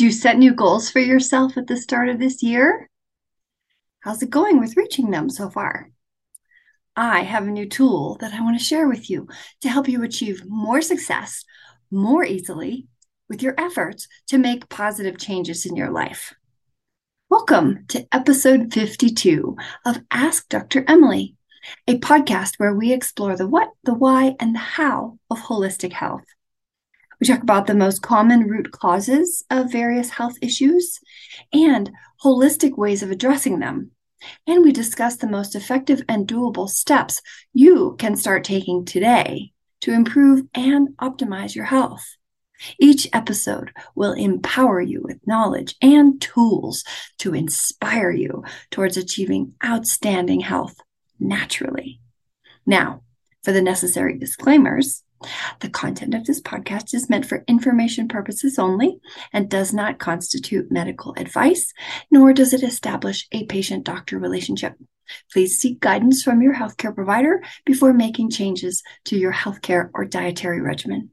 Did you set new goals for yourself at the start of this year? How's it going with reaching them so far? I have a new tool that I want to share with you to help you achieve more success more easily with your efforts to make positive changes in your life. Welcome to episode 52 of Ask Dr. Emily, a podcast where we explore the what, the why, and the how of holistic health. We talk about the most common root causes of various health issues and holistic ways of addressing them. And we discuss the most effective and doable steps you can start taking today to improve and optimize your health. Each episode will empower you with knowledge and tools to inspire you towards achieving outstanding health naturally. Now, for the necessary disclaimers, the content of this podcast is meant for information purposes only and does not constitute medical advice, nor does it establish a patient doctor relationship. Please seek guidance from your healthcare provider before making changes to your healthcare or dietary regimen.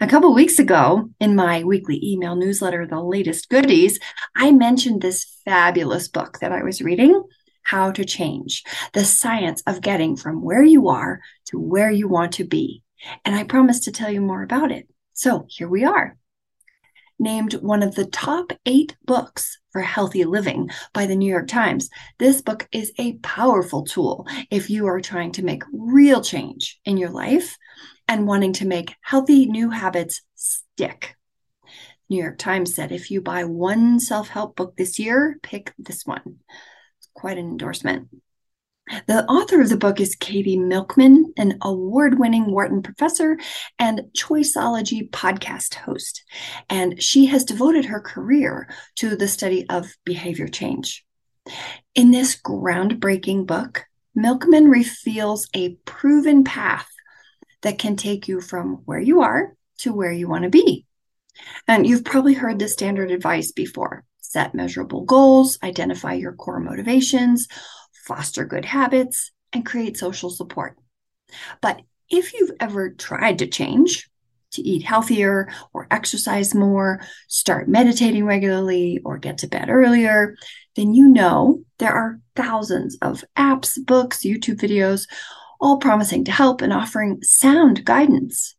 A couple weeks ago, in my weekly email newsletter, The Latest Goodies, I mentioned this fabulous book that I was reading, How to Change The Science of Getting from Where You Are to Where You Want to Be and I promised to tell you more about it. So here we are. Named one of the top eight books for healthy living by the New York Times, this book is a powerful tool if you are trying to make real change in your life and wanting to make healthy new habits stick. New York Times said if you buy one self help book this year, pick this one. It's quite an endorsement. The author of the book is Katie Milkman, an award winning Wharton professor and Choiceology podcast host. And she has devoted her career to the study of behavior change. In this groundbreaking book, Milkman reveals a proven path that can take you from where you are to where you want to be. And you've probably heard the standard advice before set measurable goals, identify your core motivations, foster good habits, and create social support. But if you've ever tried to change, to eat healthier or exercise more, start meditating regularly, or get to bed earlier, then you know there are thousands of apps, books, YouTube videos, all promising to help and offering sound guidance.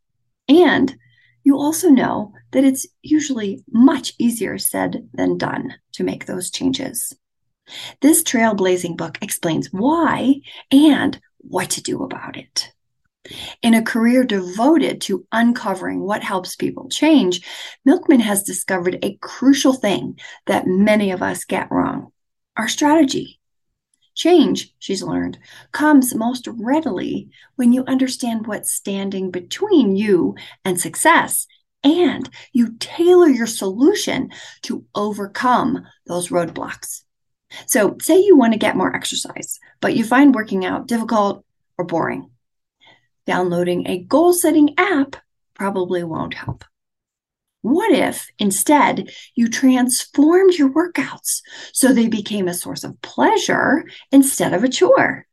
And you also know that it's usually much easier said than done to make those changes. This trailblazing book explains why and what to do about it. In a career devoted to uncovering what helps people change, Milkman has discovered a crucial thing that many of us get wrong our strategy. Change, she's learned, comes most readily when you understand what's standing between you and success and you tailor your solution to overcome those roadblocks. So, say you want to get more exercise, but you find working out difficult or boring. Downloading a goal setting app probably won't help. What if instead you transformed your workouts so they became a source of pleasure instead of a chore?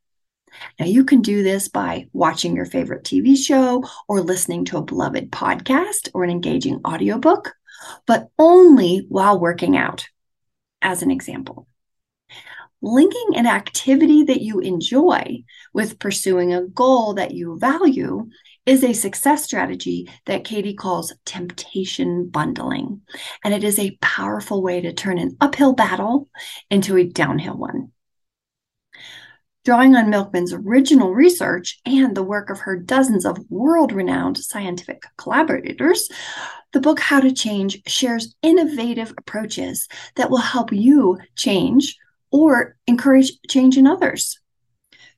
Now, you can do this by watching your favorite TV show or listening to a beloved podcast or an engaging audiobook, but only while working out, as an example linking an activity that you enjoy with pursuing a goal that you value is a success strategy that Katie calls temptation bundling. And it is a powerful way to turn an uphill battle into a downhill one. Drawing on Milkman's original research and the work of her dozens of world renowned scientific collaborators, the book How to Change shares innovative approaches that will help you change or encourage change in others.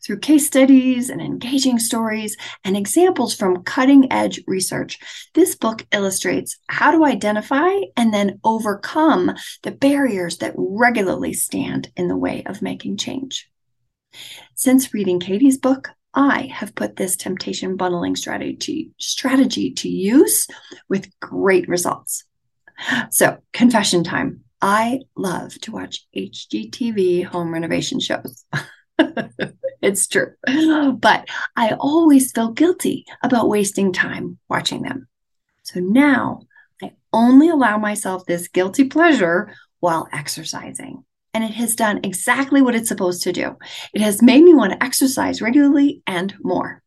Through case studies and engaging stories and examples from cutting edge research, this book illustrates how to identify and then overcome the barriers that regularly stand in the way of making change. Since reading Katie's book, I have put this temptation bundling strategy strategy to use with great results. So, confession time. I love to watch HGTV home renovation shows. it's true. But I always feel guilty about wasting time watching them. So now I only allow myself this guilty pleasure while exercising. And it has done exactly what it's supposed to do. It has made me want to exercise regularly and more.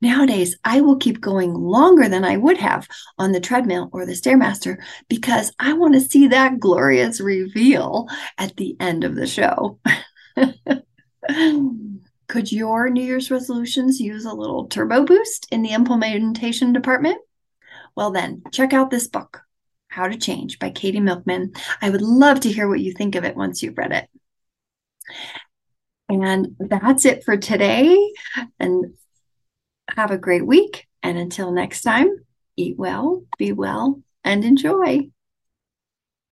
Nowadays, I will keep going longer than I would have on the treadmill or the Stairmaster because I want to see that glorious reveal at the end of the show. Could your New Year's resolutions use a little turbo boost in the implementation department? Well, then, check out this book, How to Change by Katie Milkman. I would love to hear what you think of it once you've read it. And that's it for today. And have a great week. And until next time, eat well, be well, and enjoy.